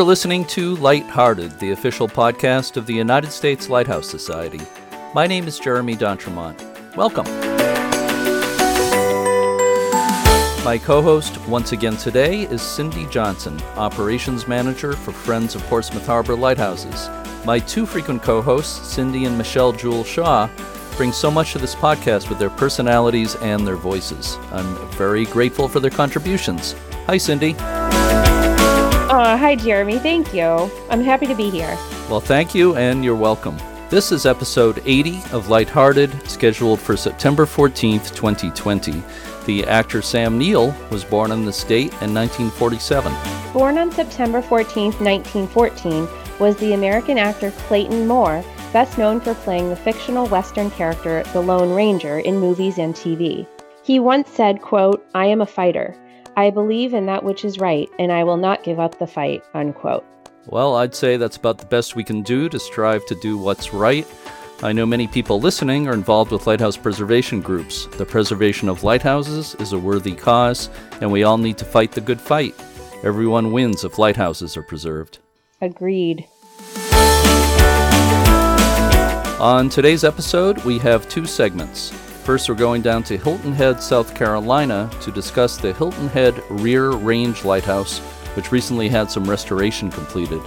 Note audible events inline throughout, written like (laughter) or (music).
are listening to Lighthearted, the official podcast of the United States Lighthouse Society. My name is Jeremy D'Entremont. Welcome. My co host once again today is Cindy Johnson, Operations Manager for Friends of Portsmouth Harbor Lighthouses. My two frequent co hosts, Cindy and Michelle Jewel Shaw, bring so much to this podcast with their personalities and their voices. I'm very grateful for their contributions. Hi, Cindy. Oh, hi, Jeremy. Thank you. I'm happy to be here. Well, thank you, and you're welcome. This is episode 80 of Lighthearted, scheduled for September 14th, 2020. The actor Sam Neill was born in the state in 1947. Born on September 14, 1914, was the American actor Clayton Moore, best known for playing the fictional Western character the Lone Ranger in movies and TV. He once said, quote, I am a fighter. I believe in that which is right, and I will not give up the fight, unquote. Well, I'd say that's about the best we can do to strive to do what's right. I know many people listening are involved with lighthouse preservation groups. The preservation of lighthouses is a worthy cause, and we all need to fight the good fight. Everyone wins if lighthouses are preserved. Agreed. On today's episode, we have two segments. First, we're going down to Hilton Head, South Carolina to discuss the Hilton Head Rear Range Lighthouse, which recently had some restoration completed.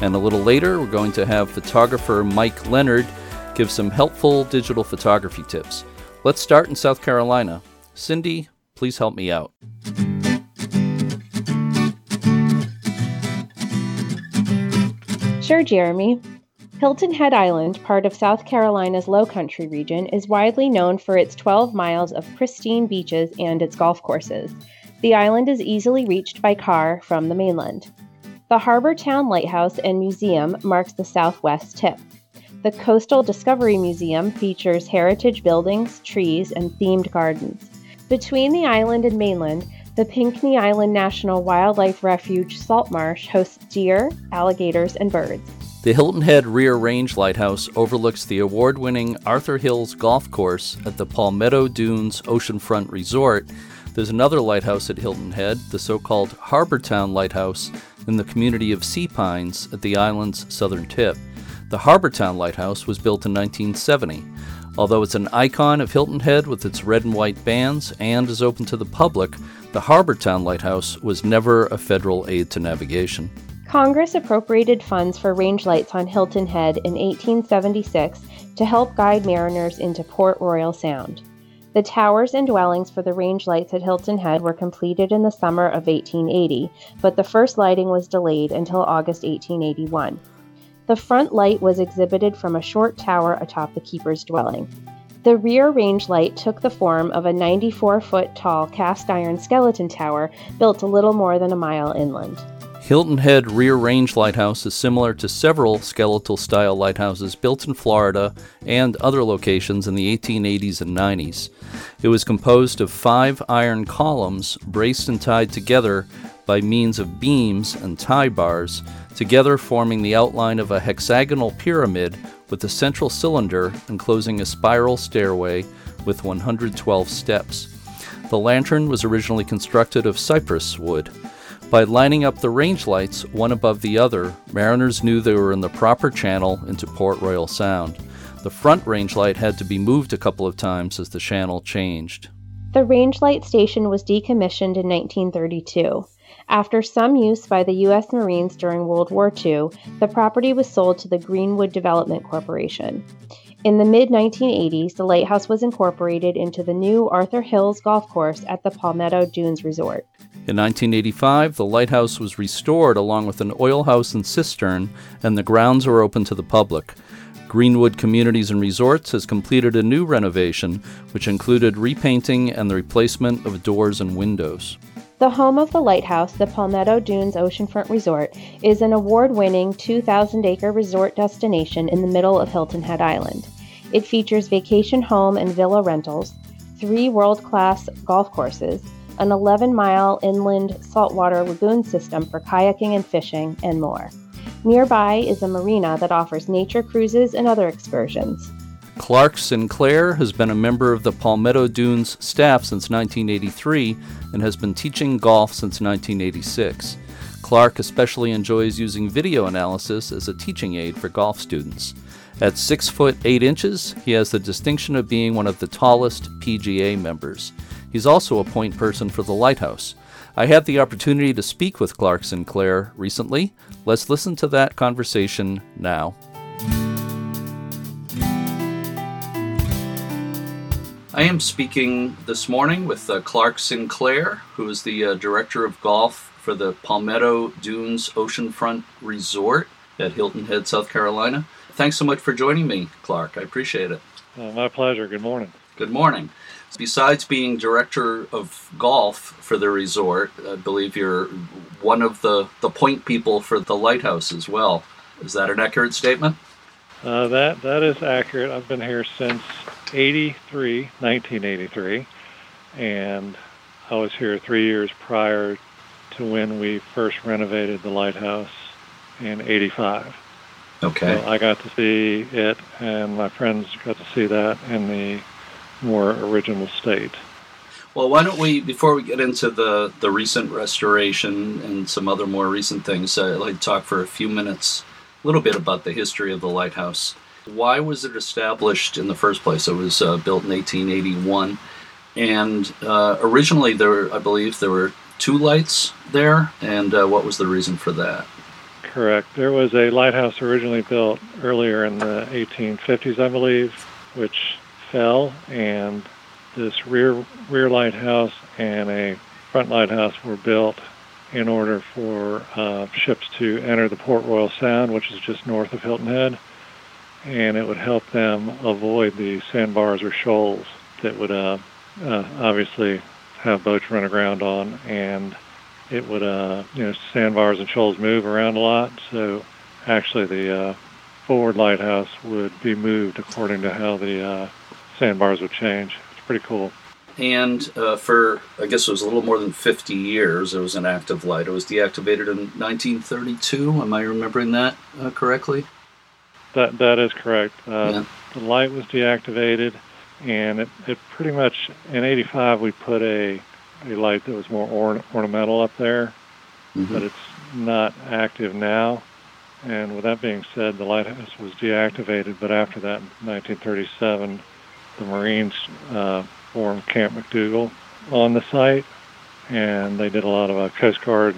And a little later, we're going to have photographer Mike Leonard give some helpful digital photography tips. Let's start in South Carolina. Cindy, please help me out. Sure, Jeremy. Hilton Head Island, part of South Carolina's Lowcountry region, is widely known for its 12 miles of pristine beaches and its golf courses. The island is easily reached by car from the mainland. The Harbor Town Lighthouse and Museum marks the southwest tip. The Coastal Discovery Museum features heritage buildings, trees, and themed gardens. Between the island and mainland, the Pinckney Island National Wildlife Refuge Salt Marsh hosts deer, alligators, and birds. The Hilton Head Rear Range Lighthouse overlooks the award winning Arthur Hills Golf Course at the Palmetto Dunes Oceanfront Resort. There's another lighthouse at Hilton Head, the so called Harbortown Lighthouse, in the community of Sea Pines at the island's southern tip. The Harbortown Lighthouse was built in 1970. Although it's an icon of Hilton Head with its red and white bands and is open to the public, the Harbortown Lighthouse was never a federal aid to navigation. Congress appropriated funds for range lights on Hilton Head in 1876 to help guide mariners into Port Royal Sound. The towers and dwellings for the range lights at Hilton Head were completed in the summer of 1880, but the first lighting was delayed until August 1881. The front light was exhibited from a short tower atop the keeper's dwelling. The rear range light took the form of a 94 foot tall cast iron skeleton tower built a little more than a mile inland. Hilton Head Rear Range Lighthouse is similar to several skeletal style lighthouses built in Florida and other locations in the 1880s and 90s. It was composed of five iron columns braced and tied together by means of beams and tie bars, together forming the outline of a hexagonal pyramid with a central cylinder enclosing a spiral stairway with 112 steps. The lantern was originally constructed of cypress wood. By lining up the range lights one above the other, mariners knew they were in the proper channel into Port Royal Sound. The front range light had to be moved a couple of times as the channel changed. The range light station was decommissioned in 1932. After some use by the U.S. Marines during World War II, the property was sold to the Greenwood Development Corporation. In the mid 1980s, the lighthouse was incorporated into the new Arthur Hills Golf Course at the Palmetto Dunes Resort. In 1985, the lighthouse was restored along with an oil house and cistern, and the grounds are open to the public. Greenwood Communities and Resorts has completed a new renovation, which included repainting and the replacement of doors and windows. The home of the lighthouse, the Palmetto Dunes Oceanfront Resort, is an award winning 2,000 acre resort destination in the middle of Hilton Head Island. It features vacation home and villa rentals, three world class golf courses, an 11 mile inland saltwater lagoon system for kayaking and fishing, and more. Nearby is a marina that offers nature cruises and other excursions. Clark Sinclair has been a member of the Palmetto Dunes staff since 1983 and has been teaching golf since 1986. Clark especially enjoys using video analysis as a teaching aid for golf students. At 6 foot 8 inches, he has the distinction of being one of the tallest PGA members. He's also a point person for the Lighthouse. I had the opportunity to speak with Clark Sinclair recently. Let's listen to that conversation now. I am speaking this morning with uh, Clark Sinclair, who is the uh, director of golf for the Palmetto Dunes Oceanfront Resort at Hilton Head, South Carolina. Thanks so much for joining me, Clark. I appreciate it. Uh, my pleasure. Good morning. Good morning. Besides being director of golf for the resort, I believe you're one of the, the point people for the lighthouse as well. Is that an accurate statement? Uh, that that is accurate. I've been here since 83, 1983, and I was here three years prior to when we first renovated the lighthouse in 85. Okay. So I got to see it, and my friends got to see that in the more original state. Well, why don't we, before we get into the, the recent restoration and some other more recent things, I'd like to talk for a few minutes, a little bit about the history of the lighthouse. Why was it established in the first place? It was uh, built in 1881, and uh, originally there, I believe, there were two lights there, and uh, what was the reason for that? Correct. There was a lighthouse originally built earlier in the 1850s, I believe, which fell, and this rear rear lighthouse and a front lighthouse were built in order for uh, ships to enter the Port Royal Sound, which is just north of Hilton Head, and it would help them avoid the sandbars or shoals that would uh, uh, obviously have boats run aground on, and it would, uh, you know, sandbars and shoals move around a lot. So actually, the uh, forward lighthouse would be moved according to how the uh, sandbars would change. It's pretty cool. And uh, for, I guess it was a little more than 50 years, it was an active light. It was deactivated in 1932. Am I remembering that uh, correctly? That that is correct. Uh, Yeah. The light was deactivated, and it, it pretty much in '85 we put a a light that was more orn- ornamental up there, Mhm. but it's not active now. And with that being said, the lighthouse was deactivated. But after that, in 1937, the Marines uh, formed Camp McDougal on the site, and they did a lot of uh, Coast Guard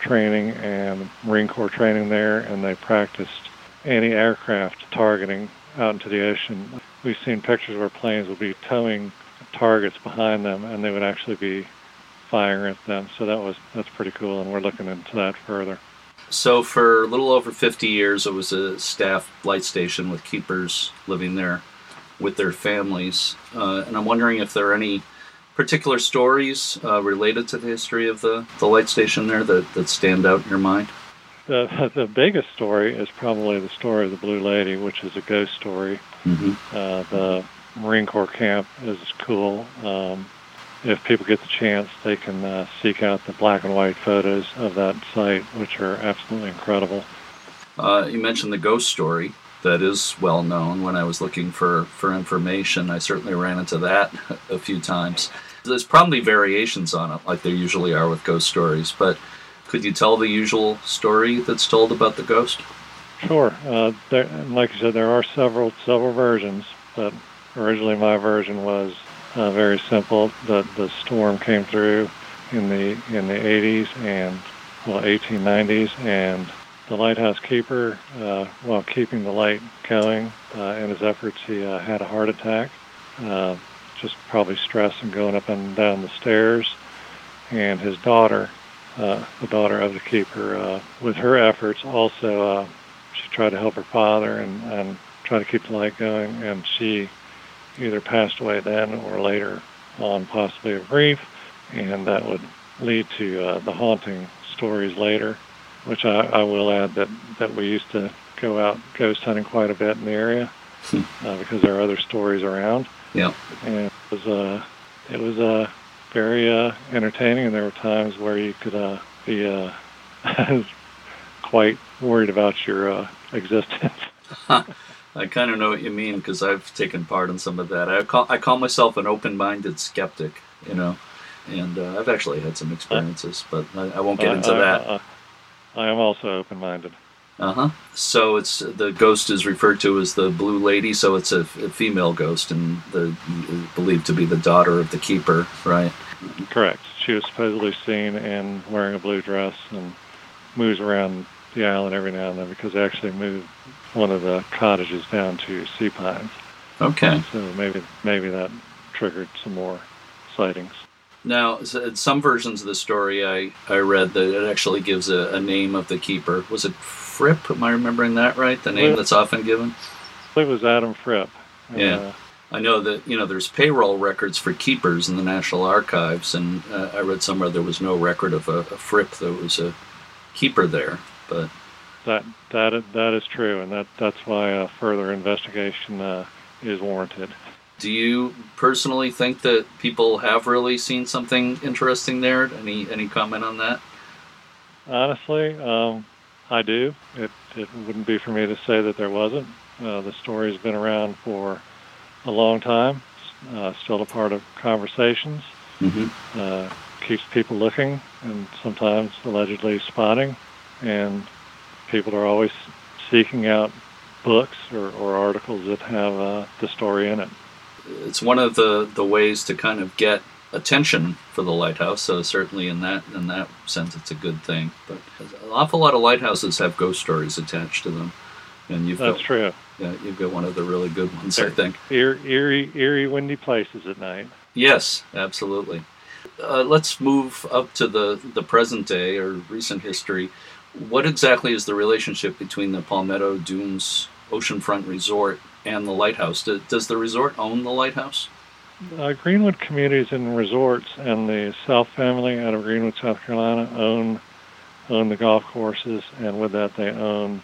training and Marine Corps training there, and they practiced anti-aircraft targeting out into the ocean. We've seen pictures where planes would be towing targets behind them, and they would actually be firing at them. So that was that's pretty cool, and we're looking into that further. So, for a little over 50 years, it was a staff light station with keepers living there with their families. Uh, and I'm wondering if there are any particular stories uh, related to the history of the, the light station there that, that stand out in your mind. The (laughs) the biggest story is probably the story of the Blue Lady, which is a ghost story. Mm-hmm. Uh, the Marine Corps camp is cool. Um, if people get the chance, they can uh, seek out the black and white photos of that site, which are absolutely incredible. Uh, you mentioned the ghost story. That is well known. When I was looking for, for information, I certainly ran into that (laughs) a few times. There's probably variations on it, like there usually are with ghost stories, but could you tell the usual story that's told about the ghost? Sure. Uh, there, like you said, there are several several versions, but originally my version was uh, very simple. The the storm came through in the in the 80s and well 1890s, and the lighthouse keeper, uh, while keeping the light going uh, in his efforts, he uh, had a heart attack. Uh, just probably stress and going up and down the stairs, and his daughter, uh, the daughter of the keeper, with her efforts also. She tried to help her father and, and try to keep the light going, and she either passed away then or later on, possibly of grief, and that would lead to uh, the haunting stories later, which I, I will add that, that we used to go out ghost hunting quite a bit in the area uh, because there are other stories around, Yeah. and it was uh, it was uh, very uh, entertaining, and there were times where you could uh, be uh, (laughs) quite worried about your uh, existence. I kind of know what you mean because I've taken part in some of that. I call I call myself an open-minded skeptic, you know, and uh, I've actually had some experiences, but I, I won't get into I, that. I, I am also open-minded. Uh huh. So it's the ghost is referred to as the Blue Lady. So it's a, a female ghost, and the believed to be the daughter of the keeper, right? Correct. She was supposedly seen in wearing a blue dress and moves around the island every now and then because they actually moved one of the cottages down to Sea Pines. Okay. So maybe maybe that triggered some more sightings. Now, some versions of the story I, I read that it actually gives a, a name of the keeper. Was it Fripp? Am I remembering that right? The name that's often given? I believe it was Adam Fripp. Yeah. Uh, I know that you know there's payroll records for keepers in the National Archives, and uh, I read somewhere there was no record of a, a Fripp that was a keeper there. But that that is, that is true, and that that's why a further investigation uh, is warranted. Do you personally think that people have really seen something interesting there? Any any comment on that? Honestly, um, I do. It it wouldn't be for me to say that there wasn't. Uh, the story's been around for a long time. Uh, still a part of conversations. Mm-hmm. Uh, keeps people looking and sometimes allegedly spotting. And people are always seeking out books or, or articles that have uh, the story in it it's one of the, the ways to kind of get attention for the lighthouse. So certainly in that in that sense, it's a good thing. But an awful lot of lighthouses have ghost stories attached to them, and you've that's got, true. Yeah, you've got one of the really good ones, They're I think. Eerie, eerie, eerie, windy places at night. Yes, absolutely. Uh, let's move up to the the present day or recent history. What exactly is the relationship between the Palmetto Dunes Oceanfront Resort and the lighthouse. Does the resort own the lighthouse? Uh, Greenwood Communities and Resorts and the South family out of Greenwood, South Carolina, own own the golf courses, and with that, they own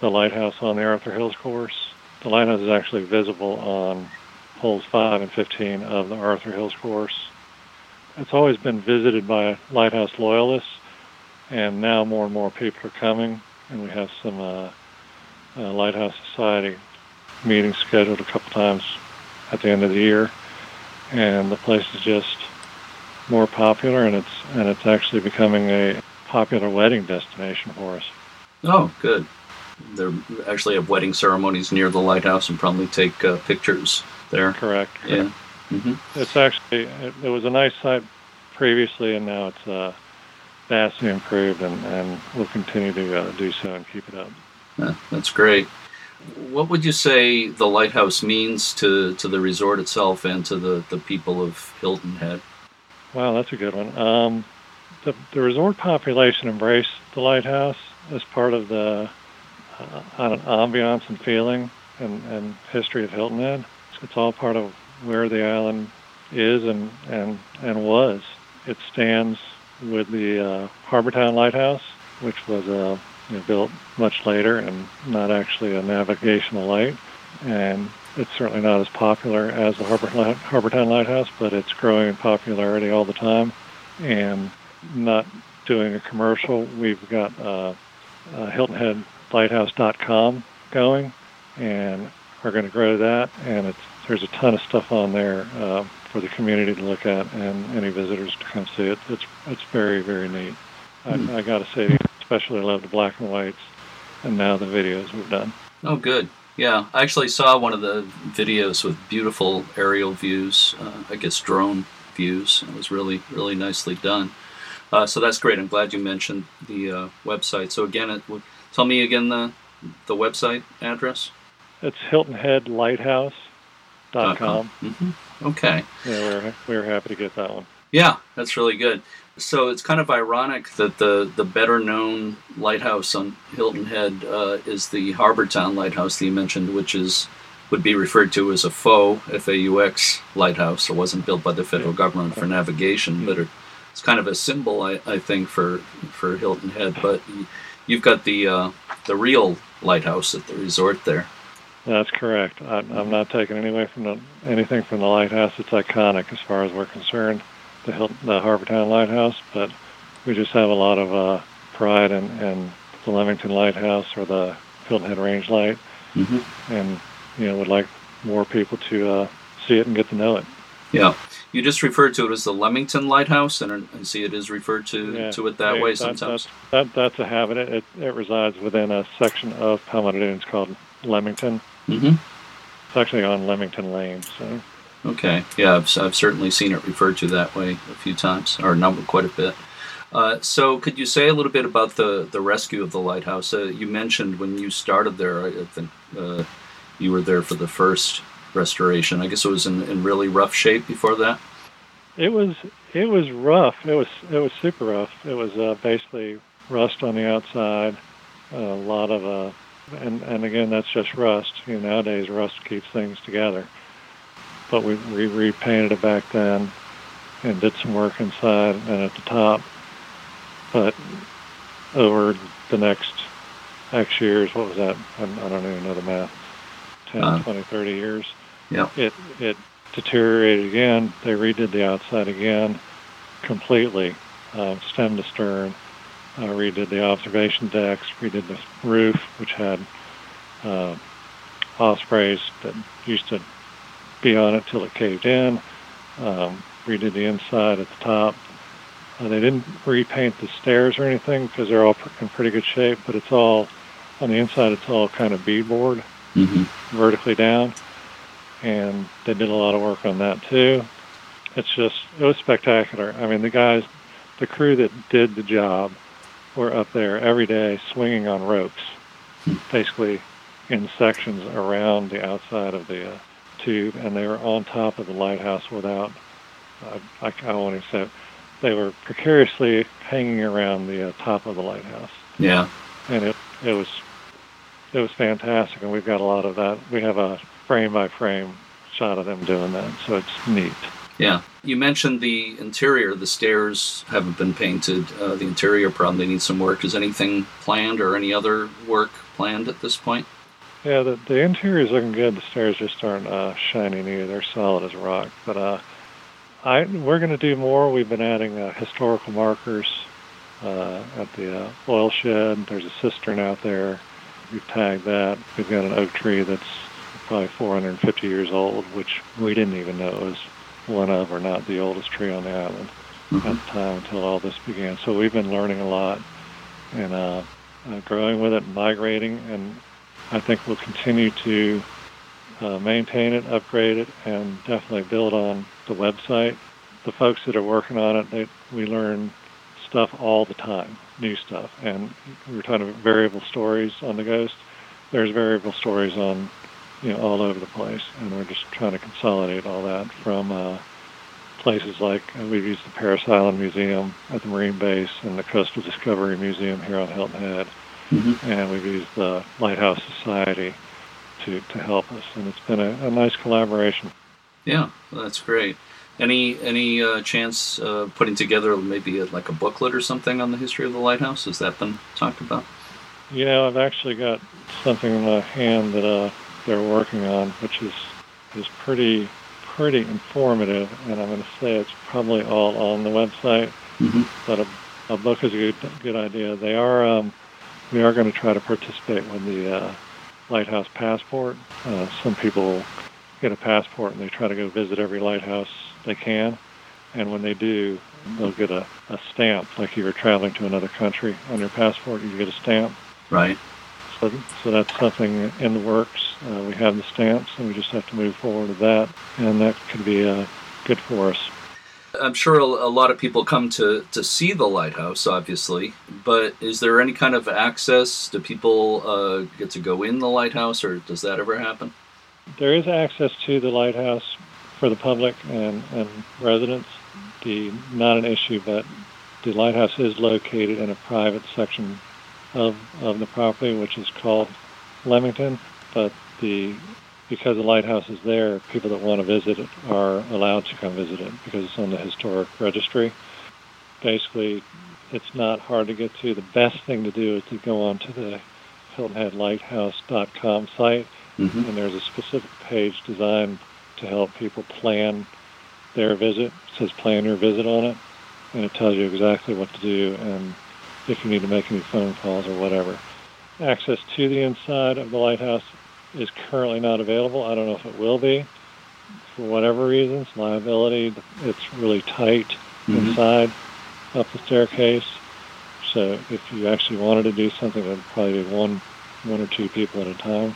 the lighthouse on the Arthur Hills course. The lighthouse is actually visible on holes 5 and 15 of the Arthur Hills course. It's always been visited by lighthouse loyalists, and now more and more people are coming, and we have some uh, uh, Lighthouse Society meetings scheduled a couple times at the end of the year, and the place is just more popular, and it's and it's actually becoming a popular wedding destination for us. Oh, good. They actually have wedding ceremonies near the lighthouse and probably take uh, pictures there. Correct. Yeah. Mm-hmm. It's actually it, it, was a nice site previously, and now it's uh, vastly improved, and, and we'll continue to uh, do so and keep it up. Yeah, that's great. What would you say the lighthouse means to, to the resort itself and to the, the people of Hilton Head? Wow, that's a good one. Um, the, the resort population embraced the lighthouse as part of the uh, ambiance and feeling and, and history of Hilton Head. It's all part of where the island is and, and, and was. It stands with the uh, Harbortown Lighthouse, which was a you know, built much later and not actually a navigational light. And it's certainly not as popular as the Harbor, Harbortown Lighthouse, but it's growing in popularity all the time. And not doing a commercial, we've got uh, uh, HiltonHeadLighthouse.com going, and are going to grow that. And it's there's a ton of stuff on there uh, for the community to look at and any visitors to come see it. It's it's very very neat. Hmm. I, I got to say especially love the black and whites, and now the videos we've done. Oh, good. Yeah, I actually saw one of the videos with beautiful aerial views, uh, I guess drone views. It was really, really nicely done. Uh, so that's great. I'm glad you mentioned the uh, website. So again, it, tell me again the the website address. It's HiltonHeadLighthouse.com. Mm-hmm. Okay. Yeah, we're we're happy to get that one. Yeah, that's really good. So it's kind of ironic that the, the better known lighthouse on Hilton Head uh, is the Harbortown Lighthouse that you mentioned, which is would be referred to as a faux FAUX lighthouse. It wasn't built by the federal government for navigation, but it's kind of a symbol, I, I think, for for Hilton Head. But you've got the uh, the real lighthouse at the resort there. That's correct. I, I'm not taking anyway from the, anything from the lighthouse. It's iconic as far as we're concerned the, Hilton, the Harbortown Lighthouse, but we just have a lot of uh, pride in, in the Leamington Lighthouse or the Hilton Head Range Light, mm-hmm. and you know would like more people to uh, see it and get to know it. Yeah, You just referred to it as the Leamington Lighthouse, and I see it is referred to Yeah, to it that yeah, way that- sometimes. That, that, that's a habit. It, it, it resides within a section of Palmetto Dunes called Leamington. Hmm It's actually on Leamington Lane. So Okay. Yeah, I've, I've certainly seen it referred to that way a few times, or number quite a bit. Uh, so, could you say a little bit about the, the rescue of the lighthouse? Uh, you mentioned when you started there, I I think uh, you were there for the first restoration. I guess it was in, in really rough shape before that. it was it was rough. It was it was super rough. It was uh, basically rust on the outside. a lot of uh, and and again that's just rust. You know, nowadays rust keeps things together. But we, we repainted it back then and did some work inside and at the top. But over the next X years, what was that? I, I don't even know the math. 10, Uh, 20, 30 years. Yeah. It, it deteriorated again. They redid the outside again completely, uh, stem to stern. Uh, redid the observation decks, redid the roof, which had uh, ospreys that used to be on it till it caved in. Um, redid the inside at the top. Uh, they didn't repaint the stairs or anything because they're all pr- in pretty good shape, but it's all on the inside. It's all kind of beadboard Mm-hmm. vertically down, and they did a lot of work on that too. It's just it was spectacular. I mean, the guys, the crew that did the job, were up there every day swinging on ropes, basically in sections around the outside of the uh, tube, and they were on top of the lighthouse without. Uh, I, I don't want to say they were precariously hanging around the uh, top of the lighthouse Yeah. and it it was it was fantastic and we've got a lot of that we have a frame by frame shot of them doing that so it's neat Yeah. You mentioned the interior. The stairs haven't been painted. Uh, the interior probably needs some work. Is anything planned or any other work planned at this point? yeah the the interior is looking good the stairs just aren't uh shiny new they're solid as rock but uh i we're going to do more we've been adding uh, historical markers uh, at the uh, oil shed there's a cistern out there we've tagged that we've got an oak tree that's probably 450 years old which we didn't even know was one of or not the oldest tree on the island at the time until all this began. So we've been learning a lot and uh, uh, growing with it, migrating, and I think we'll continue to uh, maintain it, upgrade it, and definitely build on the website. The folks that are working on it, they, we learn stuff all the time, new stuff. And we were talking about variable stories on the Ghost. There's variable stories on, you know, all over the place, and we're just trying to consolidate all that from uh, places like uh, we've used the Parris Island Museum at the Marine Base and the Coastal Discovery Museum here on Hilton Head, Mhm. and we've used the Lighthouse Society to, to help us, and it's been a, a nice collaboration. Yeah, well, that's great. Any any uh, chance uh, putting together maybe a, like a booklet or something on the history of the lighthouse? Has that been talked about? Yeah, I've actually got something in my hand that uh, they're working on, which is is pretty pretty informative, and I'm going to say it's probably all on the website. Mm-hmm. But a, a book is a good good idea. They are um, we are going to try to participate with the uh, lighthouse passport. Uh, some people get a passport and they try to go visit every lighthouse they can, and when they do, they'll get a, a stamp like you were traveling to another country on your passport. You get a stamp. Right. So, so that's something in the works. Uh, we have the stamps, and we just have to move forward with that, and that could be uh, good for us. I'm sure a, lot of people come to, to see the lighthouse, obviously, but is there any kind of access? Do people uh, get to go in the lighthouse, or does that ever happen? There is access to the lighthouse for the public and, and residents. The not an issue, but the lighthouse is located in a private section of of the property, which is called Leamington. But the because the lighthouse is there, people that want to visit it are allowed to come visit it because it's on the historic registry. Basically, it's not hard to get to. The best thing to do is to go onto the HiltonHeadLighthouse.com site Mm-hmm. and there's a specific page designed to help people plan their visit. It says plan your visit on it, and it tells you exactly what to do and if you need to make any phone calls or whatever. Access to the inside of the lighthouse is currently not available. I don't know if it will be, for whatever reasons, liability, it's really tight mm-hmm. inside up the staircase. So if you actually wanted to do something, it would probably be one, one or two people at a time.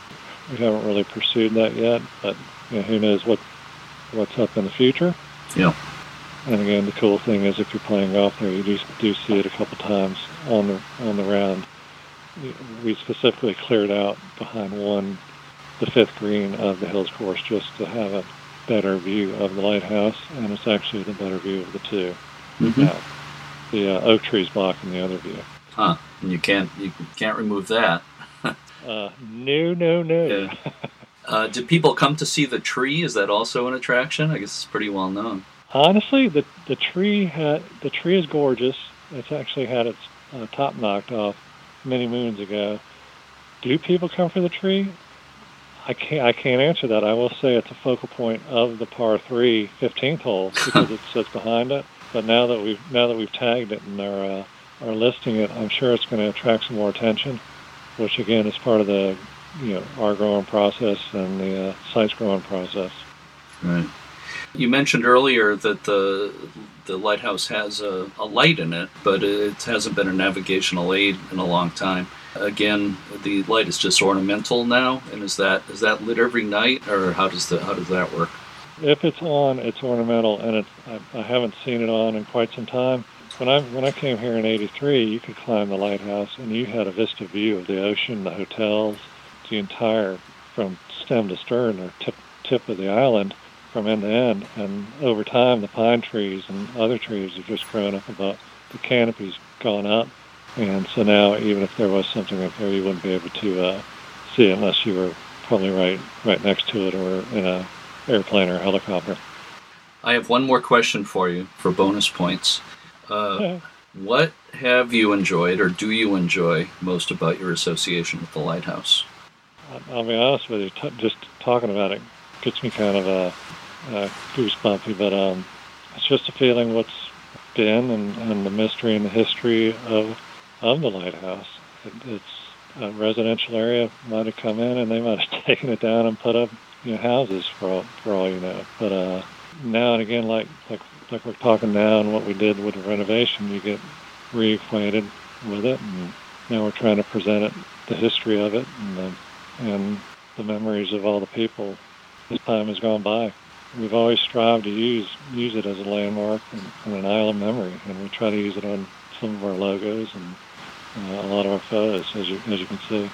We haven't really pursued that yet, but you know, who knows what what's up in the future. Yeah. And again, the cool thing is if you're playing golf there, you do, do see it a couple times on the on the round. We specifically cleared out behind one, the fifth green of the Hills course, just to have a better view of the lighthouse, and it's actually the better view of the 2 mm-hmm. Now, the uh, oak trees blocking the other view. Huh? And you can't you can't remove that. (laughs) uh, no, no, no. Yeah. (laughs) Uh, do people come to see the tree? Is that also an attraction? I guess it's pretty well known. Honestly, the the tree had the tree is gorgeous. It's actually had its uh, top knocked off many moons ago. Do people come for the tree? I can't I can't answer that. I will say it's a focal point of the par three 15th hole (laughs) because it sits behind it. But now that we've now that we've tagged it and are uh, are listing it, I'm sure it's going to attract some more attention, which again is part of the you know our growing process and the uh, site's growing process. Right. You mentioned earlier that the the lighthouse has a, a light in it, but it hasn't been a navigational aid in a long time. Again, the light is just ornamental now, and is that is that lit every night, or how does the how does that work? If it's on, it's ornamental, and I, I haven't seen it on in quite some time. When I when I came here in '83, you could climb the lighthouse, and you had a vista view of the ocean, the hotels, the entire from stem to stern or tip tip of the island from end to end. And over time, the pine trees and other trees have just grown up about the canopy's gone up, and so now even if there was something up there, you wouldn't be able to uh, see it unless you were probably right right next to it or in a airplane or helicopter. I have one more question for you for bonus points. Uh, yeah. What have you enjoyed or do you enjoy most about your association with the lighthouse? I'll be honest with you, t- just talking about it gets me kind of a, a goosebumpy, but um, it's just a feeling what's been and, and the mystery and the history of of the lighthouse. It, it's a residential area might have come in and they might have (laughs) taken it down and put up you know houses for all, for all you know. But uh, now and again, like like like we're talking now and what we did with the renovation, you get reacquainted with it, and now we're trying to present it, the history of it, and the and the memories of all the people as time has gone by. We've always strived to use use it as a landmark and, and an island memory, and we try to use it on some of our logos and uh, a lot of our photos, as you as you can see.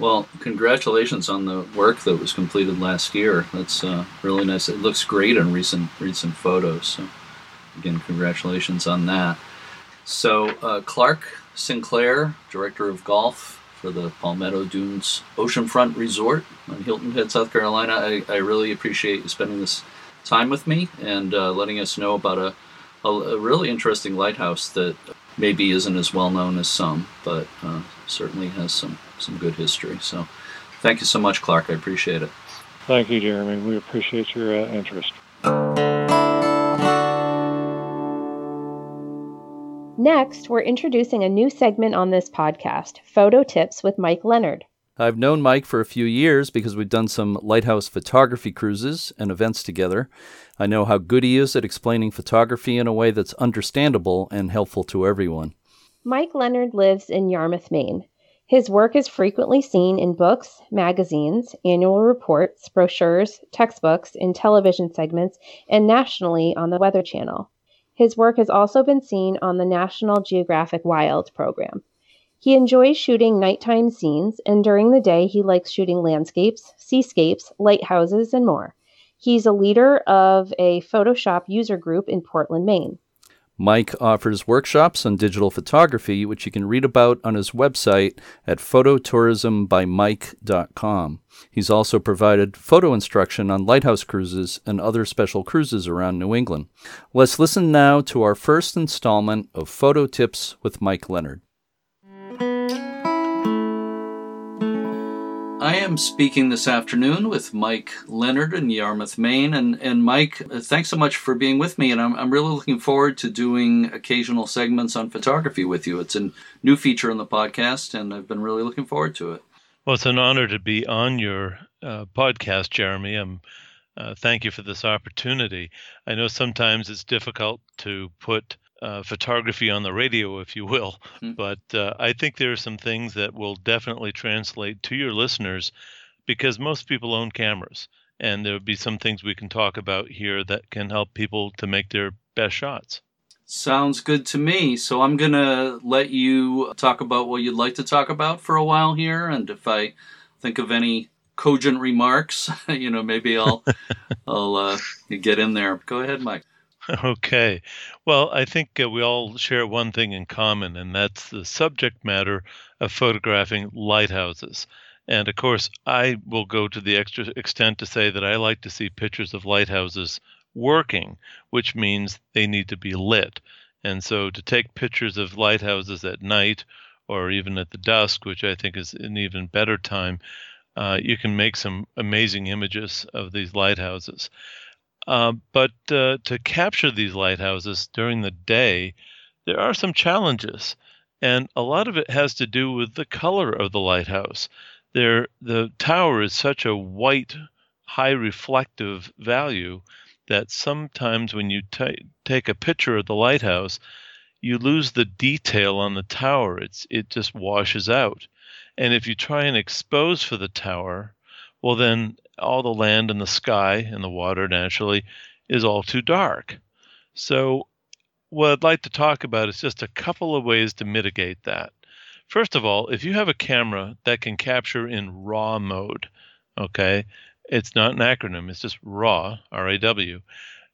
Well, congratulations on the work that was completed last year. That's uh, really nice. It looks great in recent recent photos. So, again, congratulations on that. So, uh, Clark Sinclair, director of golf for the Palmetto Dunes Oceanfront Resort on Hilton Head, South Carolina. I, I really appreciate you spending this time with me and uh, letting us know about a, a, a, really interesting lighthouse that maybe isn't as well known as some, but uh, certainly has some, some good history. So thank you so much, Clark. I appreciate it. Thank you, Jeremy. We appreciate your uh, interest. Next, we're introducing a new segment on this podcast Photo Tips with Mike Leonard. I've known Mike for a few years because we've done some lighthouse photography cruises and events together. I know how good he is at explaining photography in a way that's understandable and helpful to everyone. Mike Leonard lives in Yarmouth, Maine. His work is frequently seen in books, magazines, annual reports, brochures, textbooks, in television segments, and nationally on the Weather Channel. His work has also been seen on the National Geographic Wild program. He enjoys shooting nighttime scenes, and during the day, he likes shooting landscapes, seascapes, lighthouses, and more. He's a leader of a Photoshop user group in Portland, Maine. Mike offers workshops on digital photography, which you can read about on his website at phototourismbymike.com. He's also provided photo instruction on lighthouse cruises and other special cruises around New England. Let's listen now to our first installment of Photo Tips with Mike Leonard. I am speaking this afternoon with Mike Leonard in Yarmouth, Maine. And, and Mike, thanks so much for being with me. And I'm, I'm really looking forward to doing occasional segments on photography with you. It's a new feature on the podcast, and I've been really looking forward to it. Well, it's an honor to be on your uh, podcast, Jeremy. I'm Uh, thank you for this opportunity. I know sometimes it's difficult to put uh, photography on the radio, if you will, mm-hmm. but uh, I think there are some things that will definitely translate to your listeners because most people own cameras. And there'll be some things we can talk about here that can help people to make their best shots. Sounds good to me. So I'm going to let you talk about what you'd like to talk about for a while here. And if I think of any cogent remarks, (laughs) you know, maybe I'll (laughs) I'll uh, get in there. Go ahead, Mike. Okay. Well, I think uh, we all share one thing in common, and that's the subject matter of photographing lighthouses. And of course, I will go to the extra extent to say that I like to see pictures of lighthouses working, which means they need to be lit. And so to take pictures of lighthouses at night or even at the dusk, which I think is an even better time, uh, you can make some amazing images of these lighthouses. Uh, but uh, to capture these lighthouses during the day, there are some challenges. And a lot of it has to do with the color of the lighthouse there the tower is such a white high reflective value that sometimes when you t- take a picture of the lighthouse you lose the detail on the tower it's it just washes out and if you try and expose for the tower well then all the land and the sky and the water naturally is all too dark so what i'd like to talk about is just a couple of ways to mitigate that First of all, if you have a camera that can capture in RAW mode, okay, it's not an acronym, it's just RAW, R A W.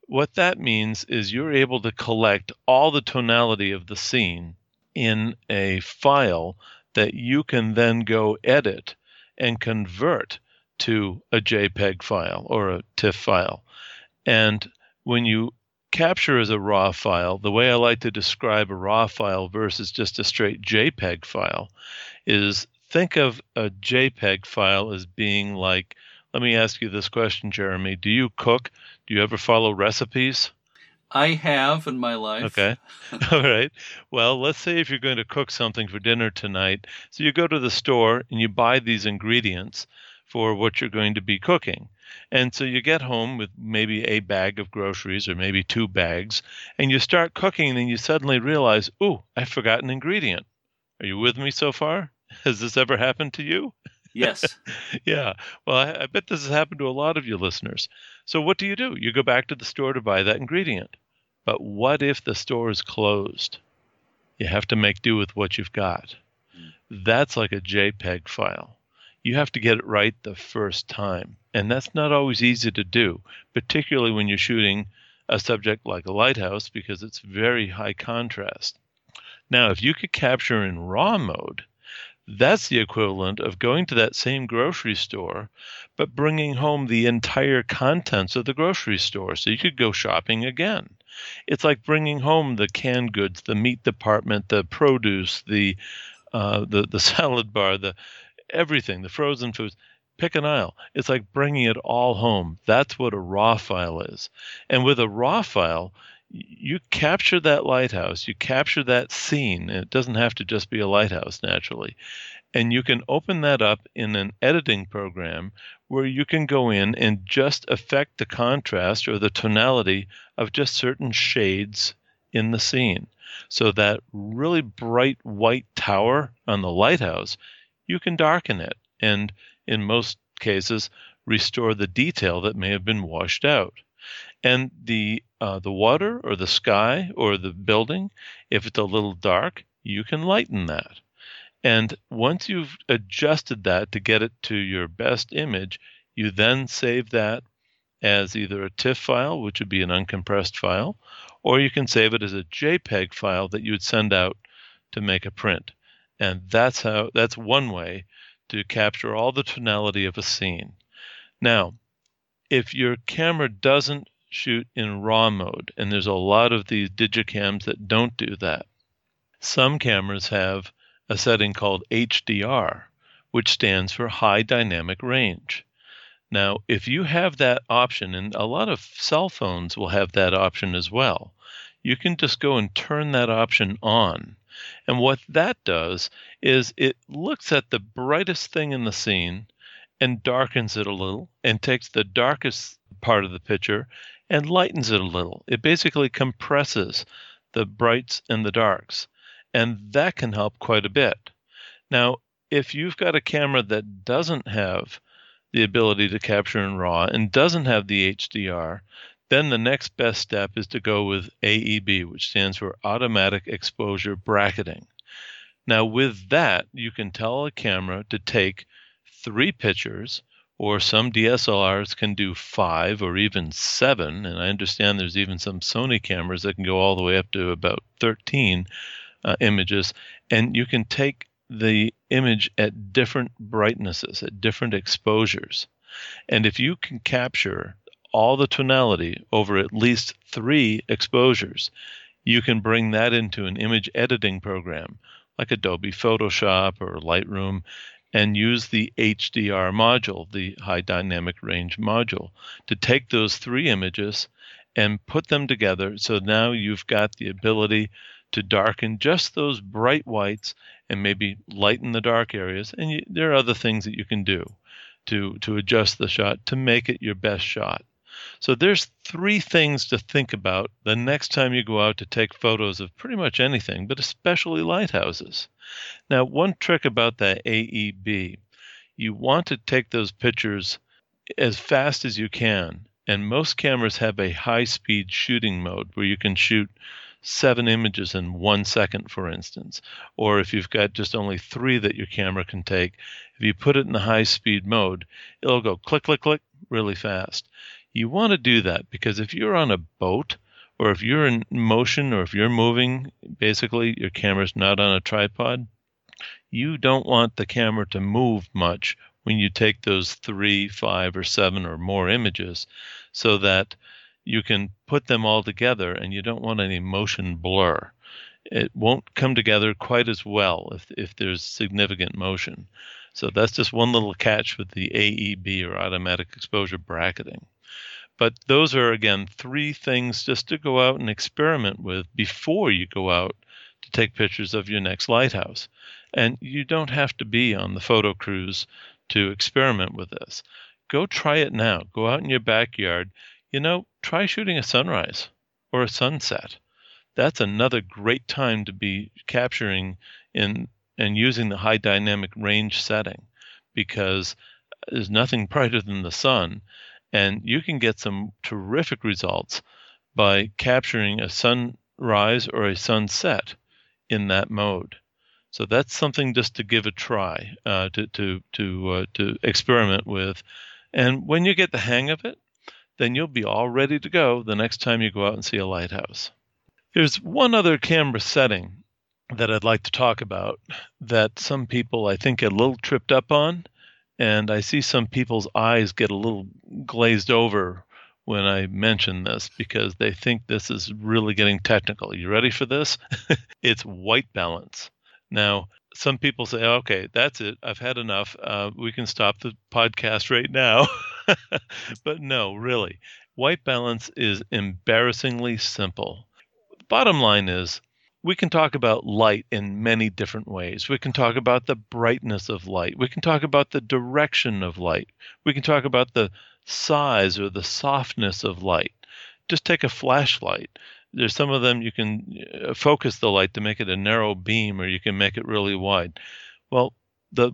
What that means is you're able to collect all the tonality of the scene in a file that you can then go edit and convert to a JPEG file or a TIFF file. And when you capture as a raw file, the way I like to describe a raw file versus just a straight JPEG file is think of a JPEG file as being like, let me ask you this question, Jeremy. Do you cook? Do you ever follow recipes? I have in my life. Okay. (laughs) All right. Well, let's say if you're going to cook something for dinner tonight. So you go to the store and you buy these ingredients for what you're going to be cooking. And so you get home with maybe a bag of groceries or maybe two bags, and you start cooking, and then you suddenly realize, ooh, I forgot an ingredient. Are you with me so far? (laughs) Has this ever happened to you? Yes. (laughs) yeah. Well, I, I, bet this has happened to a lot of you listeners. So what do you do? You go back to the store to buy that ingredient. But what if the store is closed? You have to make do with what you've got. Mm. That's like a JPEG file you have to get it right the first time. And that's not always easy to do, particularly when you're shooting a subject like a lighthouse because it's very high contrast. Now, if you could capture in RAW mode, that's the equivalent of going to that same grocery store, but bringing home the entire contents of the grocery store. So you could go shopping again. It's like bringing home the canned goods, the meat department, the produce, the uh, the the (laughs) salad bar, the everything, the frozen foods. Pick an aisle. It's like bringing it all home. That's what a raw file is. And with a raw file, you capture that lighthouse, you capture that scene. It doesn't have to just be a lighthouse, naturally. And you can open that up in an editing program where you can go in and just affect the contrast or the tonality of just certain shades in the scene. So that really bright white tower on the lighthouse you can darken it and, in most cases, restore the detail that may have been washed out. And the uh, the water or the sky or the building, if it's a little dark, you can lighten that. And once you've adjusted that to get it to your best image, you then save that as either a TIFF file, which would be an uncompressed file, or you can save it as a JPEG file that you would send out to make a print. And that's how that's one way to capture all the tonality of a scene. Now, if your camera doesn't shoot in raw mode, and there's a lot of these digicams that don't do that. Some cameras have a setting called HDR, which stands for high dynamic range. Now, if you have that option, and a lot of cell phones will have that option as well, you can just go and turn that option on. And what that does is it looks at the brightest thing in the scene and darkens it a little and takes the darkest part of the picture and lightens it a little. It basically compresses the brights and the darks, and that can help quite a bit. Now, if you've got a camera that doesn't have the ability to capture in RAW and doesn't have the HDR, then the next best step is to go with AEB, which stands for Automatic Exposure Bracketing. Now, with that, you can tell a camera to take three pictures, or some DSLRs can do five or even seven. And I understand there's even some Sony cameras that can go all the way up to about 13 uh, images. And you can take the image at different brightnesses, at different exposures. And if you can capture all the tonality over at least three exposures, you can bring that into an image editing program like Adobe Photoshop or Lightroom and use the HDR module, the high dynamic range module, to take those three images and put them together. So now you've got the ability to darken just those bright whites and maybe lighten the dark areas. And you, there are other things that you can do to, to adjust the shot to make it your best shot. So there's three things to think about the next time you go out to take photos of pretty much anything, but especially lighthouses. Now, one trick about that AEB, you want to take those pictures as fast as you can. And most cameras have a high speed shooting mode where you can shoot seven images in one second, for instance. Or if you've got just only three that your camera can take, if you put it in the high speed mode, it'll go click, click, click really fast. You want to do that because if you're on a boat or if you're in motion or if you're moving, basically your camera's not on a tripod, you don't want the camera to move much when you take those three, five, or seven or more images so that you can put them all together and you don't want any motion blur. It won't come together quite as well if, if there's significant motion. So that's just one little catch with the AEB or automatic exposure bracketing. But those are, again, three things just to go out and experiment with before you go out to take pictures of your next lighthouse. And you don't have to be on the photo cruise to experiment with this. Go try it now. Go out in your backyard. You know, try shooting a sunrise or a sunset. That's another great time to be capturing in and using the high dynamic range setting because uh, there's nothing (laughs) brighter than the sun and you can get some terrific results by capturing a sunrise or a sunset in that mode. So that's something just to give a try, uh, to to to uh, to experiment with, and when you get the hang of it, then you'll be all ready to go the next time you go out and see a lighthouse. There's one other camera setting that I'd like to talk about that some people I think get a little tripped up on, and I see some people's eyes get a little glazed over when I mention this because they think this is really getting technical. You ready for this? (laughs) it's white balance. Now, some people say, okay, that's it. I've had enough. Uh, we can stop the podcast right now. (laughs) but no, really. White balance is embarrassingly simple. Bottom line is we can talk about light in many different ways. We can talk about the brightness of light. We can talk about the direction of light. We can talk about the size or the softness of light. Just take a flashlight. There's some of them you can uh, focus the light to make it a narrow beam or you can make it really wide. Well, the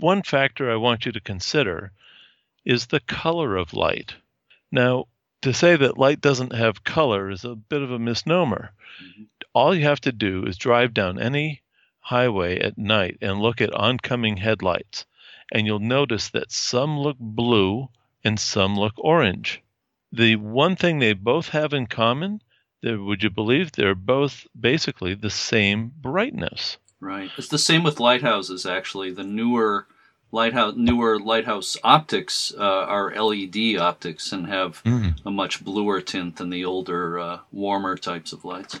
one factor I want you to consider is the color of light. Now, to say that light doesn't have color is a bit of a misnomer. Mm-hmm all you have to do is drive down any highway at night and look at oncoming headlights, and you'll notice that some look blue and some look orange. The one thing they both have in common, would you believe, they're both basically the same brightness. Right. It's the same with lighthouses. Actually, the newer lighthouse newer lighthouse optics uh, are LED optics and have mm. a much bluer tint than the older, uh, warmer types of lights.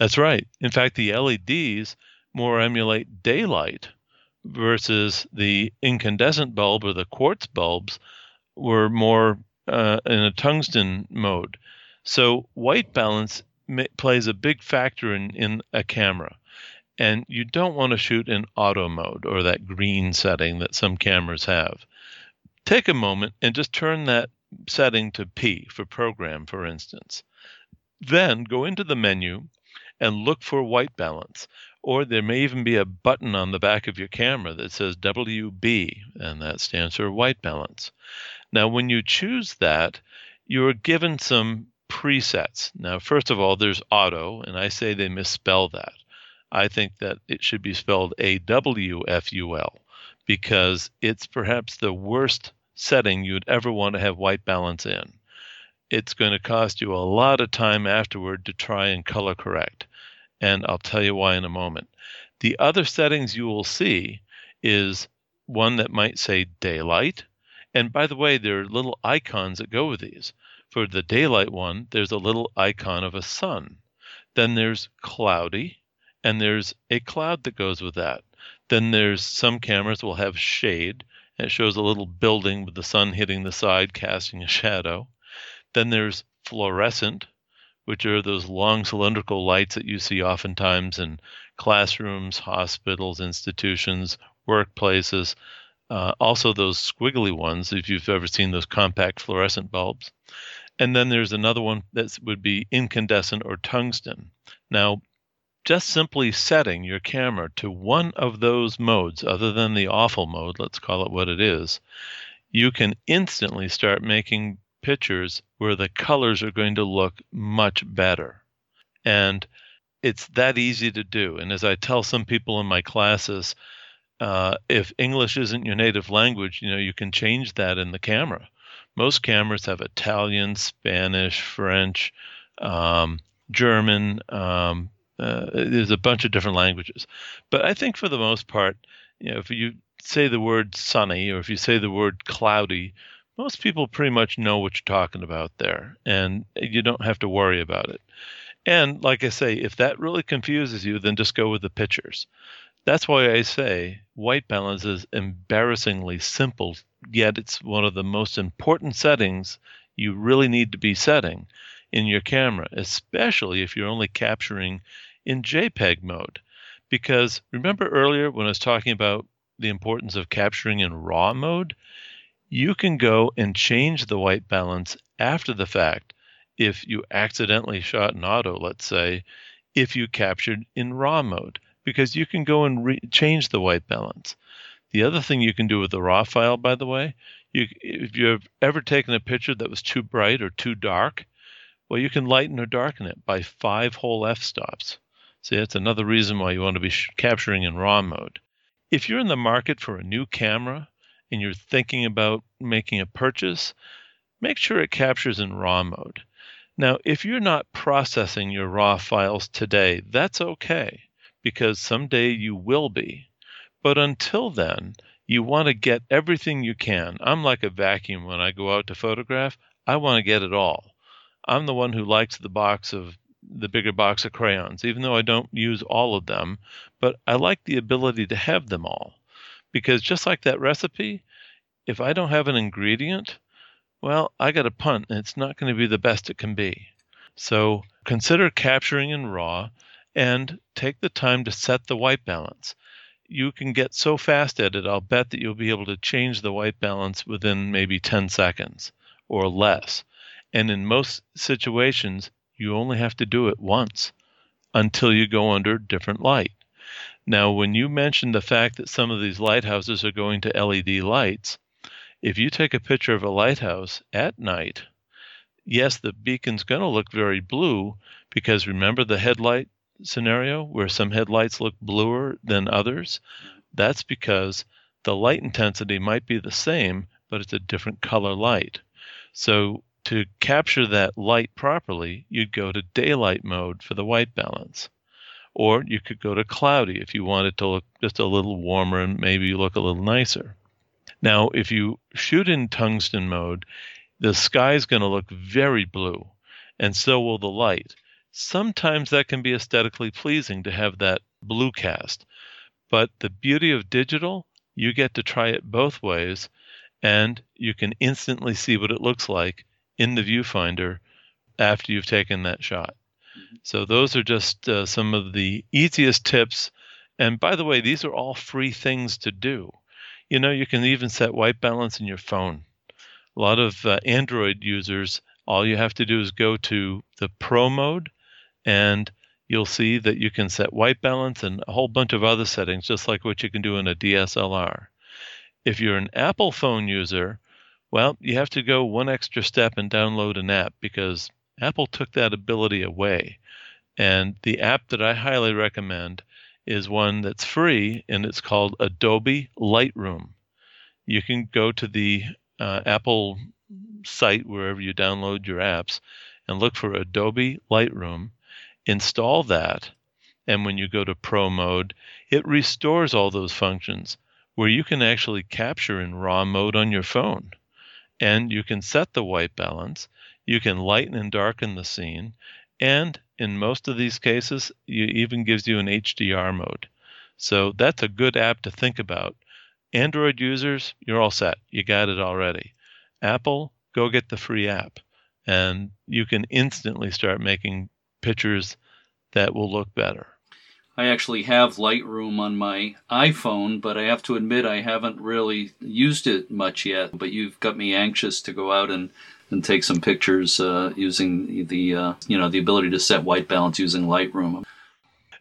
That's right. In fact, the LEDs more emulate daylight versus the incandescent bulb or the quartz bulbs were more uh, in a tungsten mode. So white balance plays a big factor in, in a camera. And you don't want to shoot in auto mode or that green setting that some cameras have. Take a moment and just turn that setting to P for program, for instance. Then go into the menu and look for white balance. Or there may even be a button on the back of your camera that says WB, and that stands for white balance. Now, when you choose that, you're given some presets. Now, first of all, there's auto, and I say they misspell that. I think that it should be spelled A W F U L because it's perhaps the worst setting you'd ever want to have white balance in. It's going to cost you a lot of time afterward to try and color correct. And I'll tell you why in a moment. The other settings you will see is one that might say daylight. And by the way, there are little icons that go with these. For the daylight one, there's a little icon of a sun. Then there's cloudy, and there's a cloud that goes with that. Then there's some cameras will have shade, and it shows a little building with the sun hitting the side, casting a shadow. Then there's fluorescent, which are those long cylindrical lights that you see oftentimes in classrooms, hospitals, institutions, workplaces. Uh, also, those squiggly ones, if you've ever seen those compact fluorescent bulbs. And then there's another one that would be incandescent or tungsten. Now, just simply setting your camera to one of those modes, other than the awful mode, let's call it what it is, you can instantly start making pictures where the colors are going to look much better. And it's that easy to do. And as I tell some people in my classes, uh, if English isn't your native language, you know, you can change that in the camera. Most cameras have Italian, Spanish, French, um, German. Um, uh, there's a bunch of different languages, but I think for the most part, you know, if you say the word sunny or if you say the word cloudy, most people pretty much know what you're talking about there, and you don't have to worry about it. And like I say, if that really confuses you, then just go with the pictures. That's why I say white balance is embarrassingly simple, yet it's one of the most important settings you really need to be setting in your camera, especially if you're only capturing in JPEG mode. Because remember earlier when I was talking about the importance of capturing in RAW mode? You can go and change the white balance after the fact if you accidentally shot in auto, let's say, if you captured in RAW mode because you can go and re- change the white balance. The other thing you can do with the raw file, by the way, you, if you've ever taken a picture that was too bright or too dark, well, you can lighten or darken it by five whole f stops. See, that's another reason why you want to be sh- capturing in RAW mode. If you're in the market for a new camera and you're thinking about making a purchase, make sure it captures in RAW mode. Now, if you're not processing your RAW files today, that's okay because someday you will be. But until then, you want to get everything you can. I'm like a vacuum when I go out to photograph, I want to get it all. I'm the one who likes the box of the bigger box of crayons, even though I don't use all of them, but I like the ability to have them all. Because just like that recipe, if I don't have an ingredient, well, I got to punt and it's not going to be the best it can be. So consider capturing in RAW and take the time to set the white balance. You can get so fast at it, I'll bet that you'll be able to change the white balance within maybe 10 seconds or less. And in most situations, you only have to do it once until you go under different light. Now, when you mentioned the fact that some of these lighthouses are going to LED lights, if you take a picture of a lighthouse at night, yes, the beacon's going to look very blue because remember the headlight scenario where some headlights look bluer than others, that's because the light intensity might be the same, but it's a different color light. So to capture that light properly, you'd go to daylight mode for the white balance. Or you could go to cloudy if you wanted to look just a little warmer and maybe look a little nicer. Now, if you shoot in tungsten mode, the sky is going to look very blue, and so will the light sometimes that can be aesthetically pleasing to have that blue cast. But the beauty of digital, you get to try it both ways and you can instantly see what it looks like in the viewfinder after you've taken that shot. Mm-hmm. So, those are just uh, some of the easiest tips. And by the way, these are all free things to do. You know, you can even set white balance in your phone. A lot of uh, Android users, all you have to do is go to the Pro mode, and you'll see that you can set white balance and a whole bunch of other settings, just like what you can do in a DSLR. If you're an Apple phone user, well, you have to go one extra step and download an app because Apple took that ability away. And the app that I highly recommend is one that's free and it's called Adobe Lightroom. You can go to the uh, Apple site wherever you download your apps and look for Adobe Lightroom, install that, and when you go to Pro mode, it restores all those functions where you can actually capture in RAW mode on your phone. And you can set the white balance, you can lighten and darken the scene, and in most of these cases, it even gives you an HDR mode. So that's a good app to think about. Android users, you're all set. You got it already. Apple, go get the free app, and you can instantly start making pictures that will look better. I actually have Lightroom on my iPhone, but I have to admit I haven't really used it much yet. But you've got me anxious to go out and, and take some pictures uh, using the uh, you know the ability to set white balance using Lightroom.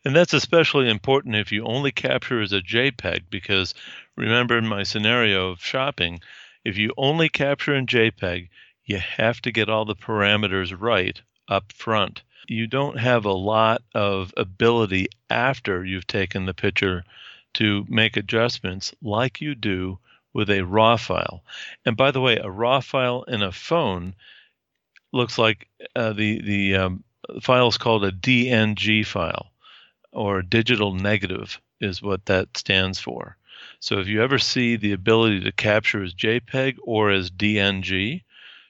And that's especially important if you only capture as a JPEG, because remember in my scenario of shopping, if you only capture in JPEG, you have to get all the parameters right up front you don't have a lot of ability after you've taken the picture to make adjustments like you do with a RAW file. And by the way, a RAW file in a phone looks like uh, the the um, file is called a DNG file, or digital negative is what that stands for. So if you ever see the ability to capture as JPEG or as DNG,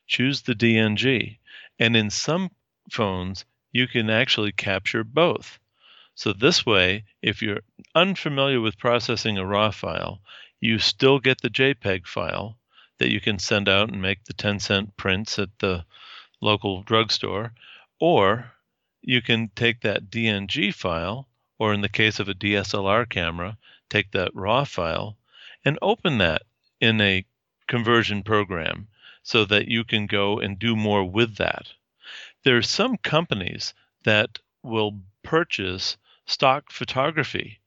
choose the DNG. And in some phones, you can actually capture both. So this way, if you're unfamiliar with processing a RAW file, you still get the JPEG file that you can send out and make the 10 cent prints at the local drugstore, or you can take that DNG file, or in the case of a DSLR camera, take that RAW file and open that in a conversion program so that you can go and do more with that. There are some companies that will purchase stock photography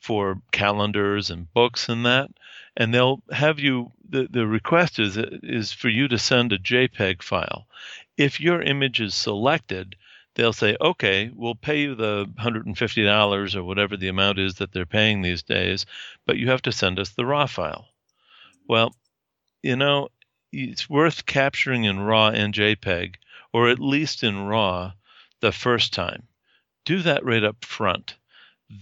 for calendars and books and that and they'll have you the, the request is is for you to send a jpeg file if your image is selected they'll say okay we'll pay you the $150 or whatever the amount is that they're paying these days but you have to send us the raw file well you know it's worth capturing in raw and jpeg or at least in RAW the first time. Do that right up front.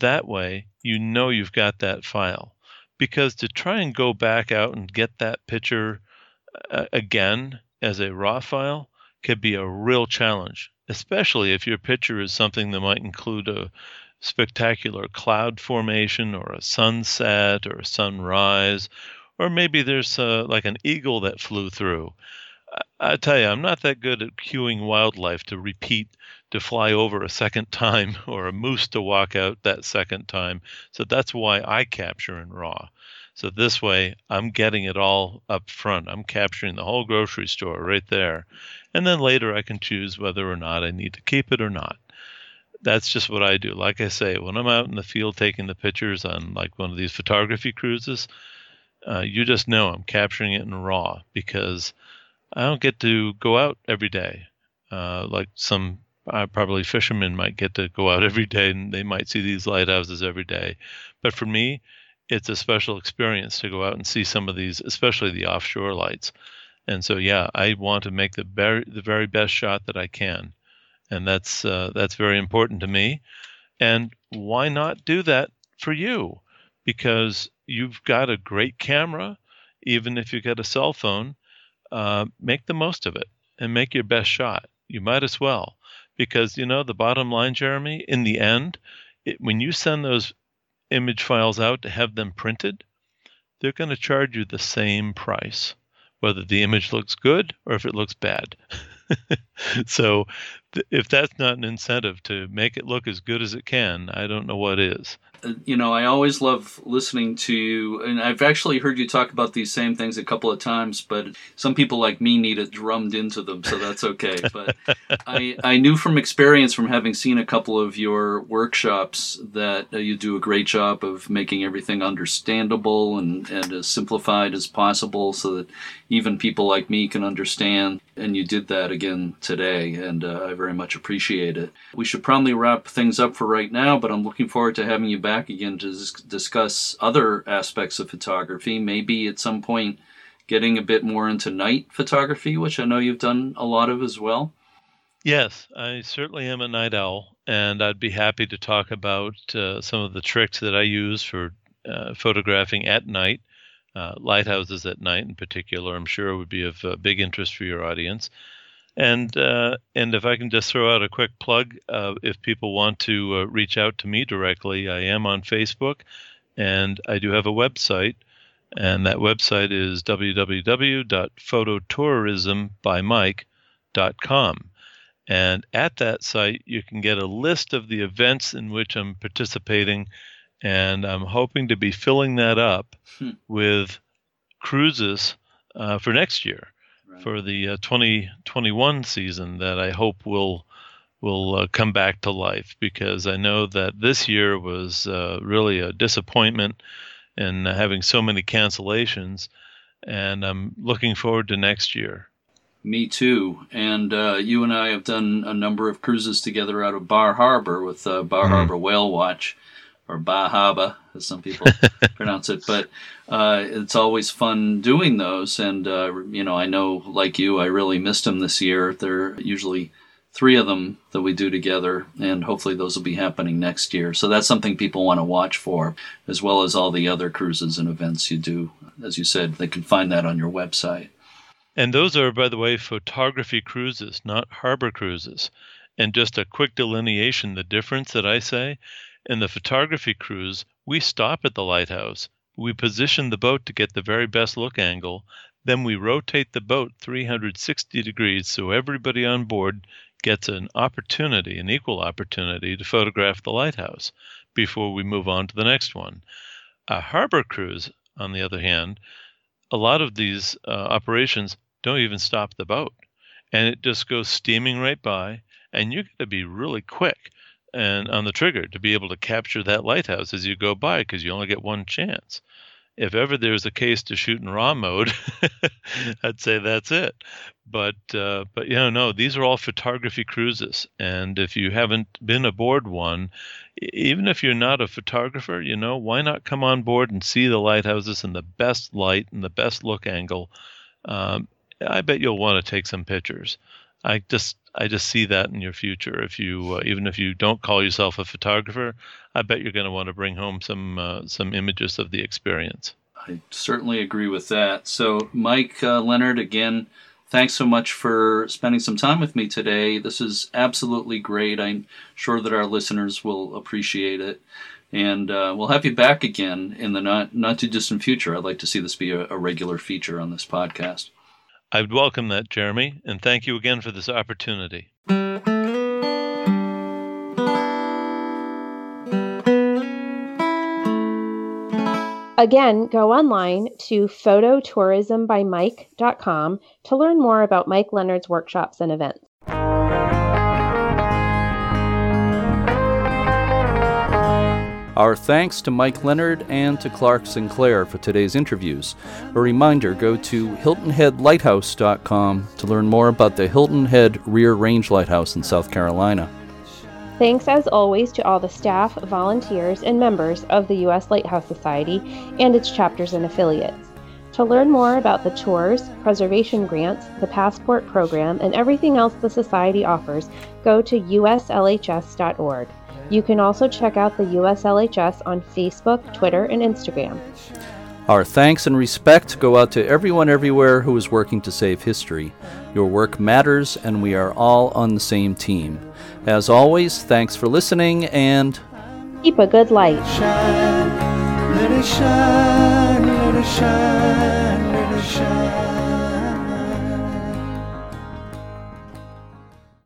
That way, you know you've got that file. Because to try and go back out and get that picture uh, again as a RAW file could be a real challenge, especially if your picture is something that might include a spectacular cloud formation or a sunset or a sunrise, or maybe there's uh, like an eagle that flew through. I tell you, I'm not that good at cueing wildlife to repeat to fly over a second time (laughs) or a moose to walk out that second time. So that's why I capture in RAW. So this way, I'm getting it all up front. I'm capturing the whole grocery store right there. And then later, I can choose whether or not I need to keep it or not. That's just what I do. Like I say, when I'm out in the field taking the pictures on like one of these photography cruises, uh, you just know I'm capturing it in RAW because I don't get to go out every day. Uh, like some uh, probably fishermen might get to go out (laughs) every day and they might see these lighthouses every day. But for me, it's a special experience to go out and see some of these, especially the offshore lights. And so, yeah, I want to make the very the very best shot that I can, and that's uh, that's very important to me. And why not do that for you? Because you've got a great camera, even if you get a cell phone, uh, make the most of it and make your best shot. You might as well, because you know the bottom line, Jeremy. In the end, it, when you send those image files out to have them printed, they're going to charge you the same price, whether the image looks good or if it looks bad. (laughs) (laughs) so if that's not an incentive to make it look as good as it can, I don't know what is. Uh, you know, I always love listening to you, and I've actually heard you talk about these same things a couple of times, but some people like me need it drummed into them, so that's okay. (laughs) but I, I knew from experience, from having seen a couple of your workshops, that uh, you do a great job of making everything understandable and, and as simplified as possible so that even people like me can understand. And you did that again today, and uh, I very much appreciate it. We should probably wrap things up for right now, but I'm looking forward to having you back again to discuss other aspects of photography. Maybe at some point getting a bit more into night photography, which I know you've done a lot of as well. Yes, I certainly am a night owl, and I'd be happy to talk about uh, some of the tricks that I use for uh, photographing at night uh, lighthouses at night in particular, I'm sure would be of uh, big interest for your audience. And uh, and if I can just throw out a quick plug, uh, if people want to uh, reach out to me directly, I am on Facebook, and I do have a website, and that website is www.phototourismbymike.com. And at that site, you can get a list of the events in which I'm participating and I'm hoping to be filling that up hmm. with cruises uh, for next year, right. for the uh, 2021 season that I hope will will uh, come back to life because I know that this year was uh, really a disappointment in having so many cancellations, and I'm looking forward to next year. Me too. And uh, you and I have done a number of cruises together out of Bar Harbor with uh, Bar mm-hmm. Harbor Whale Watch or Bahaba, as some people (laughs) pronounce it. But uh, it's always fun doing those. And, uh, you know, I know, like you, I really missed them this year. There are usually three of them that we do together, and hopefully those will be happening next year. So that's something people want to watch for, as well as all the other cruises and events you do. As you said, they can find that on your website. And those are, by the way, photography cruises, not harbor cruises. And just a quick delineation the difference that I say in the photography cruise, we stop at the lighthouse, we position the boat to get the very best look angle, then we rotate the boat 360 degrees so everybody on board gets an opportunity, an equal opportunity to photograph the lighthouse before we move on to the next one. A harbor cruise, on the other hand, a lot of these uh, operations don't even stop the boat and it just goes steaming right by and you got to be really quick and on the trigger to be able to capture that lighthouse as you go by because you only get one chance. If ever there's a case to shoot in raw mode, (laughs) I'd say that's it. But uh, but you know no, these are all photography cruises, and if you haven't been aboard one, even if you're not a photographer, you know why not come on board and see the lighthouses in the best light and the best look angle. Um, I bet you'll want to take some pictures. I just I just see that in your future. If you uh, even if you don't call yourself a photographer, I bet you're going to want to bring home some uh, some images of the experience. I certainly agree with that. So, Mike uh, Leonard, again, thanks so much for spending some time with me today. This is absolutely great. I'm sure that our listeners will appreciate it. And uh, we'll have you back again in the not, not too distant future. I'd like to see this be a, a regular feature on this podcast. I would welcome that, Jeremy, and thank you again for this opportunity. Again, go online to phototourismbymike.com to learn more about Mike Leonard's workshops and events. Our thanks to Mike Leonard and to Clark Sinclair for today's interviews. A reminder go to HiltonHeadLighthouse.com to learn more about the Hilton Head Rear Range Lighthouse in South Carolina. Thanks as always to all the staff, volunteers, and members of the U.S. Lighthouse Society and its chapters and affiliates. To learn more about the tours, preservation grants, the passport program, and everything else the Society offers, go to uslhs.org. You can also check out the USLHS on Facebook, Twitter, and Instagram. Our thanks and respect go out to everyone everywhere who is working to save history. Your work matters, and we are all on the same team. As always, thanks for listening and keep a good light. Shine, let it shine, let it shine, let it shine.